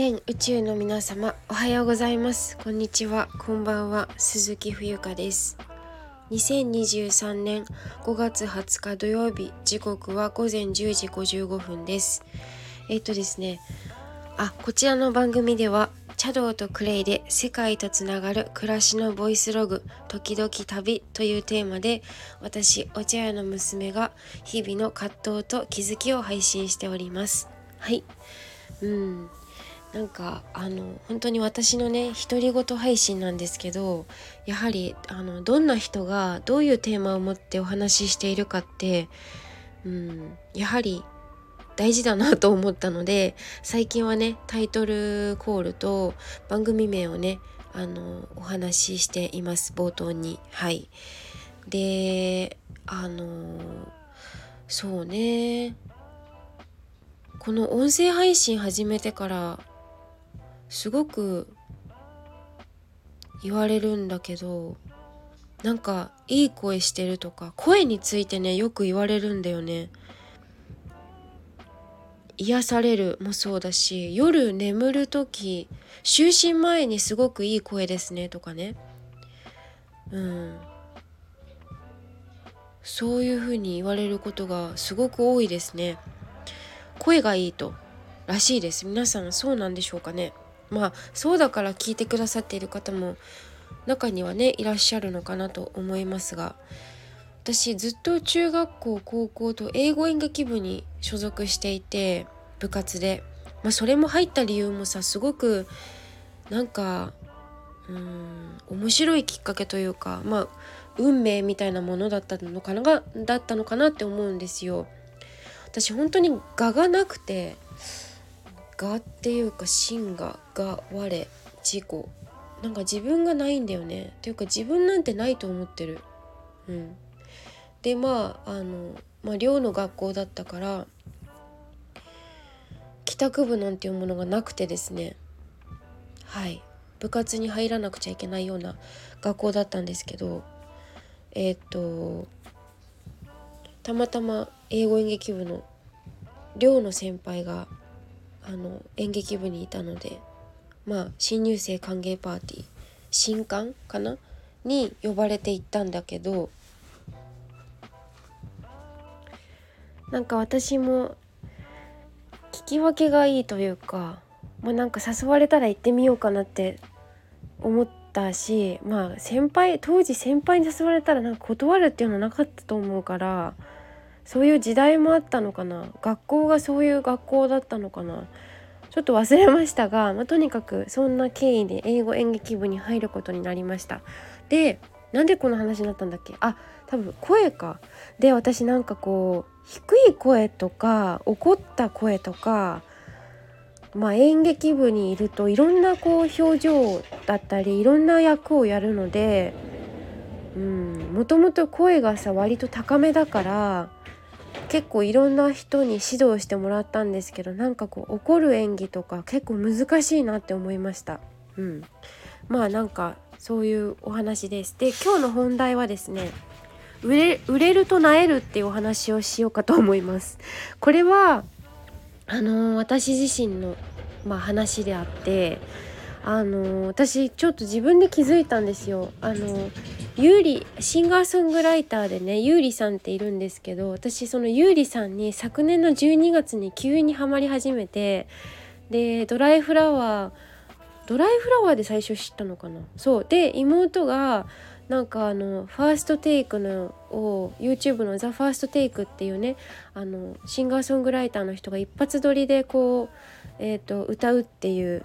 全宇宙の皆様おはようございます。こんにちは。こんばんは。鈴木冬香です。2023年5月20日土曜日時刻は午前10時55分です。えっ、とですねあこちらの番組では茶道とクレイで世界とつながる暮らしのボイスログ時々旅というテーマで私お茶屋の娘が日々の葛藤と気づきを配信しております。はい。うん。なんかあの本当に私のね独り言配信なんですけどやはりあのどんな人がどういうテーマを持ってお話ししているかってうんやはり大事だなと思ったので最近はねタイトルコールと番組名をねあのお話ししています冒頭に。はい。であのそうね。この音声配信始めてからすごく言われるんだけどなんかいい声してるとか声についてねよく言われるんだよね。癒されるもそうだし夜眠る時就寝前にすごくいい声ですねとかね。うん。そういうふうに言われることがすごく多いですね。声がいいと。らしいです。皆さんそうなんでしょうかね。まあそうだから聞いてくださっている方も中にはねいらっしゃるのかなと思いますが私ずっと中学校高校と英語演劇部に所属していて部活で、まあ、それも入った理由もさすごくなんかうん面白いきっかけというかまあ運命みたいなものだったのかながだったのかなって思うんですよ。私本当に我がなくて我っていうか真が我我自己なんか自分がないんだよね。っていうか自分なんてないと思ってる。うん、でまああの、まあ、寮の学校だったから帰宅部なんていうものがなくてですね。はい。部活に入らなくちゃいけないような学校だったんですけどえっ、とたまたま英語演劇部の寮の先輩があの演劇部にいたのでまあ新入生歓迎パーティー新刊かな？に呼ばれて行ったんだけどなんか私も聞き分けがいいというかまあなんか誘われたら行ってみようかなって思ったしまあ先輩当時先輩に誘われたらなんか断るっていうのはなかったと思うからそういう時代もあったのかな？学校がそういう学校だったのかな？ちょっと忘れましたが、まあ、とにかくそんな経緯で英語演劇部に入ることになりました。でなんでこの話になったんだっけ？あ多分声か。で私なんかこう低い声とか怒った声とかまあ演劇部にいるといろんなこう表情だったりいろんな役をやるのでもともと声がさ割と高めだから結構いろんな人に指導してもらったんですけどなんかこう怒る演技とか結構難しいなって思いました。うん、まあなんかそういうお話です。で今日の本題はですね売れ売れるとなえるっていうお話をしようかと思います。これはあのー、私自身の、まあ、話であってあの私ちょっと自分で気づいたんですよ。あのゆうりシンガーソングライターでねゆうりさんっているんですけど私そのゆうりさんに昨年の12月に急にはまり始めてでドライフラワードライフラワーで最初知ったのかな？そうで妹がなんかあのファーストテイクのを YouTube の「ザ・ファーストテイクっていうねあのシンガーソングライターの人が一発撮りでこう、えーと歌うっていう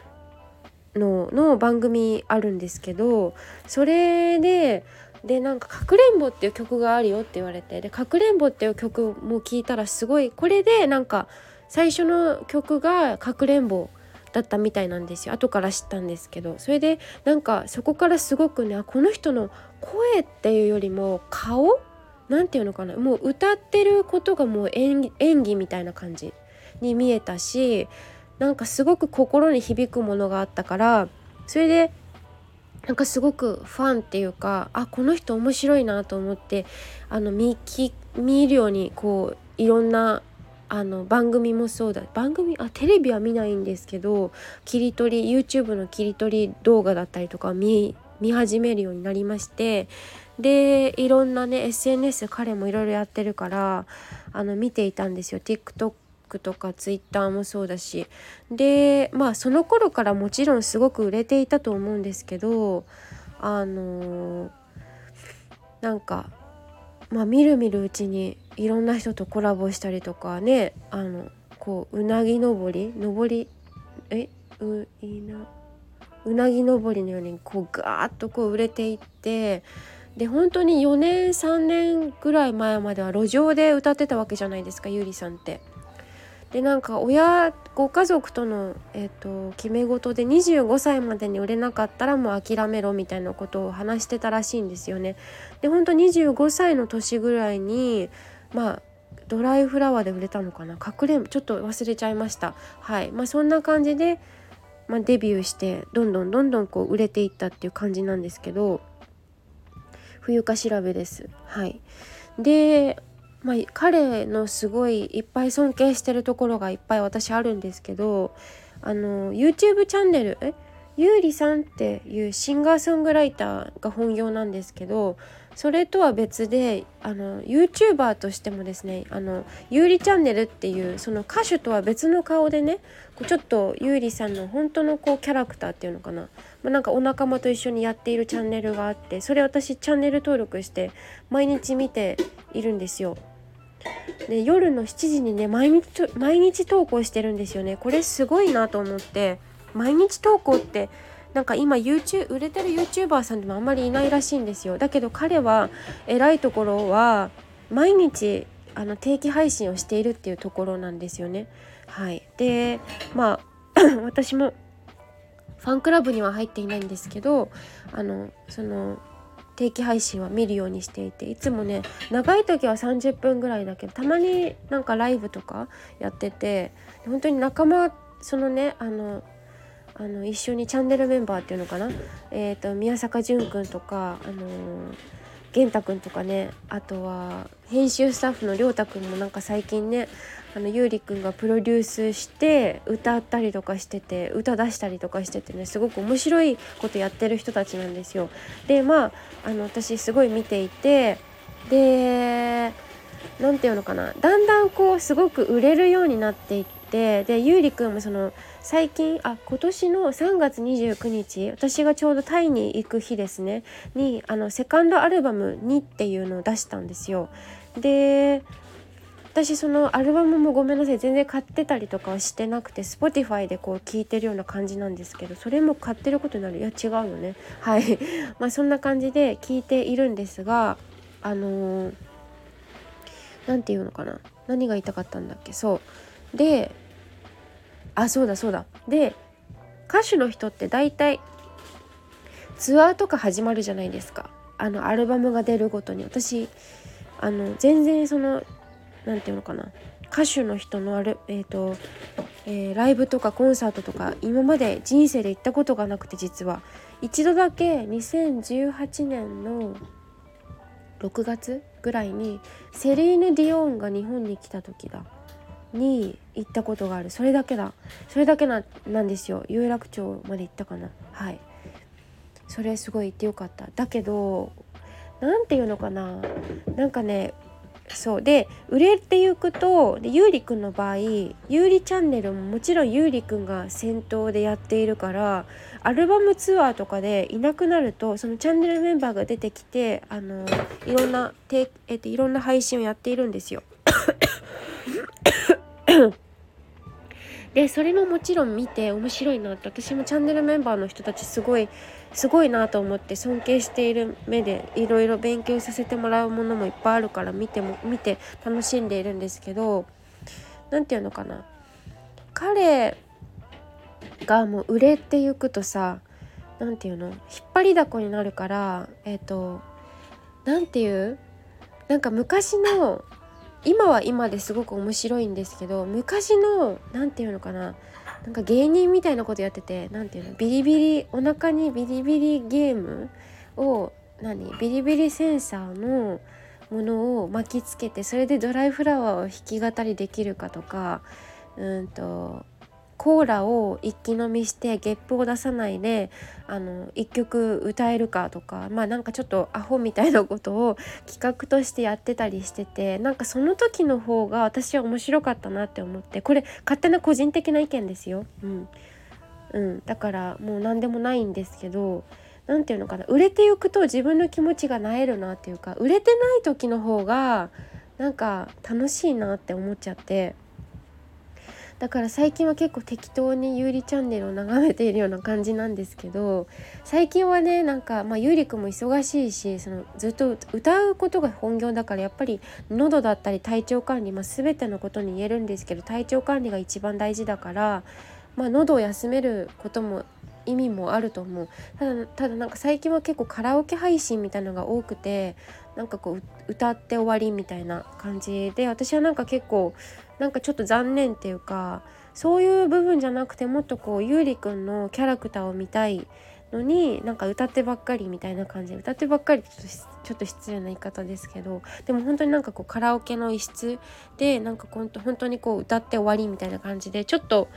のの番組あるんですけどそれででなんか「かくれんぼ」っていう曲があるよって言われてで「かくれんぼ」っていう曲も聞いたらすごいこれでなんか最初の曲が「かくれんぼ」だったみたいなんですよ。後から知ったんですけどそれでなんかそこからすごくねこの人の声っていうよりも顔？なんていうのかな？もう歌ってることがもう演技みたいな感じに見えたしなんかすごく心に響くものがあったからそれでなんかすごくファンっていうかあこの人面白いなと思ってあの見見るようにこういろんなあの番組もそうだ。番組あテレビは見ないんですけど切り取り YouTube の切り取り動画だったりとか見見始めるようになりましてでいろんなね SNS 彼もいろいろやってるからあの見ていたんですよ。TikTok とか Twitter もそうだし。でまあその頃からもちろんすごく売れていたと思うんですけどあのー、なんかまあみるみるうちにいろんな人とコラボしたりとかねあのこううなぎ登り？登り？え？ういな。うなぎ登りのようにこうガーッとこう売れていってで本当に4年3年ぐらい前までは路上で歌ってたわけじゃないですかゆりさんって。でなんか親ご家族との、えーと、決め事で25歳までに売れなかったらもう諦めろみたいなことを話してたらしいんですよね。で本当25歳の年ぐらいにまあドライフラワーで売れたのかな？隠れちょっと忘れちゃいました。はい。まあそんな感じで、まあ、デビューしてどんどんどんどんこう売れていったっていう感じなんですけど冬か調べです。はい。でまあ、彼のすごいいっぱい尊敬してるところがいっぱい私あるんですけどあの YouTube チャンネルえ？ゆうりさんっていうシンガーソングライターが本業なんですけどそれとは別であの YouTuber としてもですねあのゆうりチャンネルっていうその歌手とは別の顔でねちょっとゆうりさんの本当のこうキャラクターっていうのかな、まあ、なんかお仲間と一緒にやっているチャンネルがあってそれ私チャンネル登録して毎日見ているんですよ。で夜の7時にね毎日毎日投稿してるんですよね。これすごいなと思って。毎日投稿ってなんか今 YouTube 売れてる YouTuber さんでもあんまりいないらしいんですよ。だけど彼は偉いところは毎日あの定期配信をしているっていうところなんですよね。はい。でまあ 私もファンクラブには入っていないんですけどあのその定期配信は見るようにしていていつもね長い時は30分ぐらいだけどたまになんかライブとかやってて本当に仲間そのねあのあの一緒にチャンネルメンバーっていうのかな、えーと、宮坂淳君とか、あのー、玄太くんとかねあとは編集スタッフの亮太くんもなんか最近ねあのゆうりくんがプロデュースして歌ったりとかしてて歌出したりとかしててねすごく面白いことやってる人たちなんですよ。でまああの私すごい見ていてで何て言うのかなだんだんこうすごく売れるようになっていってでゆうりくんもその最近あ今年の3月29日私がちょうどタイに行く日ですね。にあのセカンドアルバム「に」っていうのを出したんですよ。で私そのアルバムもごめんなさい。全然買ってたりとかはしてなくて Spotify でこう聴いてるような感じなんですけどそれも買ってることになる。いや違うよね。はい。まあそんな感じで聞いているんですがあの何、て言うのかな。何が言いたかったんだっけ。そう。であそうだそうだ。で歌手の人って大体ツアーとか始まるじゃないですか。あのアルバムが出るごとに。私あの全然その何て言うのかな。歌手の人のあるえっ、ー、と、えー、ライブとかコンサートとか今まで人生で行ったことがなくて実は。一度だけ2018年の6月ぐらいにセリーヌ・ディオーンが日本に来た時だ。に行ったことがある。それだけだ。それだけななんですよ。有楽町まで行ったかな。はい。それすごい行ってよかった。だけど何て言うのかな。なんかねそう。で売れていくとでゆうりくんの場合ゆうりチャンネルももちろんゆうりくんが先頭でやっているからアルバムツアーとかでいなくなるとそのチャンネルメンバーが出てきてあのいろんなて、えっと、いろんな配信をやっているんですよ。でそれももちろん見て面白いなって私もチャンネルメンバーの人たちすごいすごいなと思って尊敬している目でいろいろ勉強させてもらうものもいっぱいあるから見ても見て楽しんでいるんですけど何て言うのかな彼がもう売れっていくとさ何て言うの？引っ張りだこになるからえっ、ー、と何て言う？なんか昔の今は今ですごく面白いんですけど昔の何て言うのかななんか芸人みたいなことやってて何て言うのビリビリお腹にビリビリゲームを何ビリビリセンサーのものを巻きつけてそれでドライフラワーを弾き語りできるかとかうんとコーラを一気飲みしてゲップを出さないであの一曲歌えるかとかまあなんかちょっとアホみたいなことを企画としてやってたりしててなんかその時の方が私は面白かったなって思ってこれ勝手な個人的な意見ですよ。うんうん、だからもう何でもないんですけど何て言うのかな売れていくと自分の気持ちがなえるなっていうか売れてない時の方がなんか楽しいなって思っちゃってだから最近は結構適当にゆうりチャンネルを眺めているような感じなんですけど最近はねなんか、まあ、ゆうりくんも忙しいしそのずっと歌うことが本業だからやっぱり喉だったり体調管理、まあ、全てのことに言えるんですけど体調管理が一番大事だから、まあ、喉を休めることも意味もあると思う。ただただなんか最近は結構カラオケ配信みたいのが多くてなんかこう歌って終わりみたいな感じで私はなんか結構なんかちょっと残念っていうかそういう部分じゃなくてもっとこうゆうりくんのキャラクターを見たいのになんか歌ってばっかりみたいな感じで歌ってばっかりちょっとちょっと失礼な言い方ですけどでも本当になんかこうカラオケの一室でなんか本当にこう歌って終わりみたいな感じでちょっと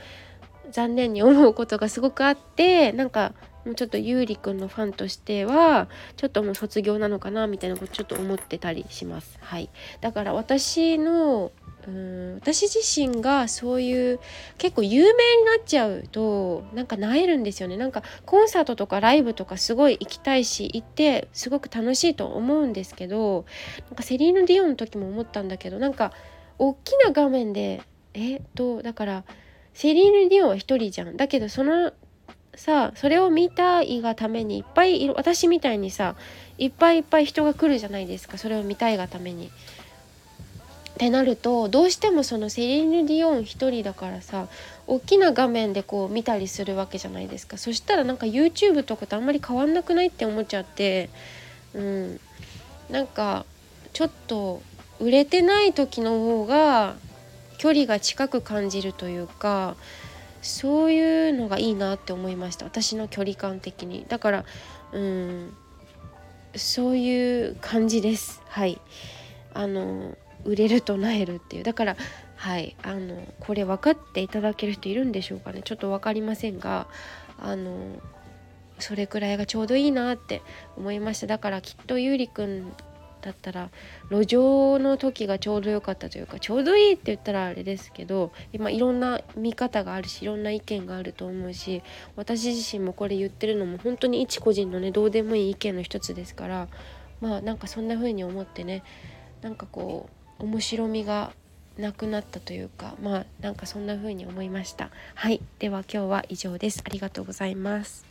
残念に思うことがすごくあってなんかもうちょっとゆうりくんのファンとしてはちょっともう卒業なのかなみたいなことちょっと思ってたりします。はい、だから私のうん私自身がそういう結構有名になっちゃうとなんかなえるんですよね。なんかコンサートとかライブとかすごい行きたいし行ってすごく楽しいと思うんですけどなんかセリーヌ・ディオンの時も思ったんだけどなんか大きな画面でえっとだからセリーヌ・ディオンは一人じゃん。だけどそのさそれを見たいがためにいっぱい私みたいにさいっぱいいっぱい人が来るじゃないですか。それを見たいがために。ってなるとどうしてもそのセリーヌ・ディオン一人だからさ大きな画面でこう見たりするわけじゃないですか。そしたらなんか YouTube とかとあんまり変わんなくないって思っちゃってうん。なんかちょっと売れてない時の方が距離が近く感じるというかそういうのがいいなって思いました。私の距離感的に。だからうん。そういう感じです。はい。あの売れるとなえるっていう。だからはいあのこれ分かっていただける人いるんでしょうかね。ちょっと分かりませんがあのそれくらいがちょうどいいなって思いました。だからきっとゆうりくんだったら路上の時がちょうど良かったというかちょうどいいって言ったらあれですけど今いろんな見方があるしいろんな意見があると思うし私自身もこれ言ってるのも本当に一個人のねどうでもいい意見の一つですからまあなんかそんな風に思ってねなんかこう面白みがなくなったというかまあなんかそんな風に思いました。はい。では今日は以上です。ありがとうございます。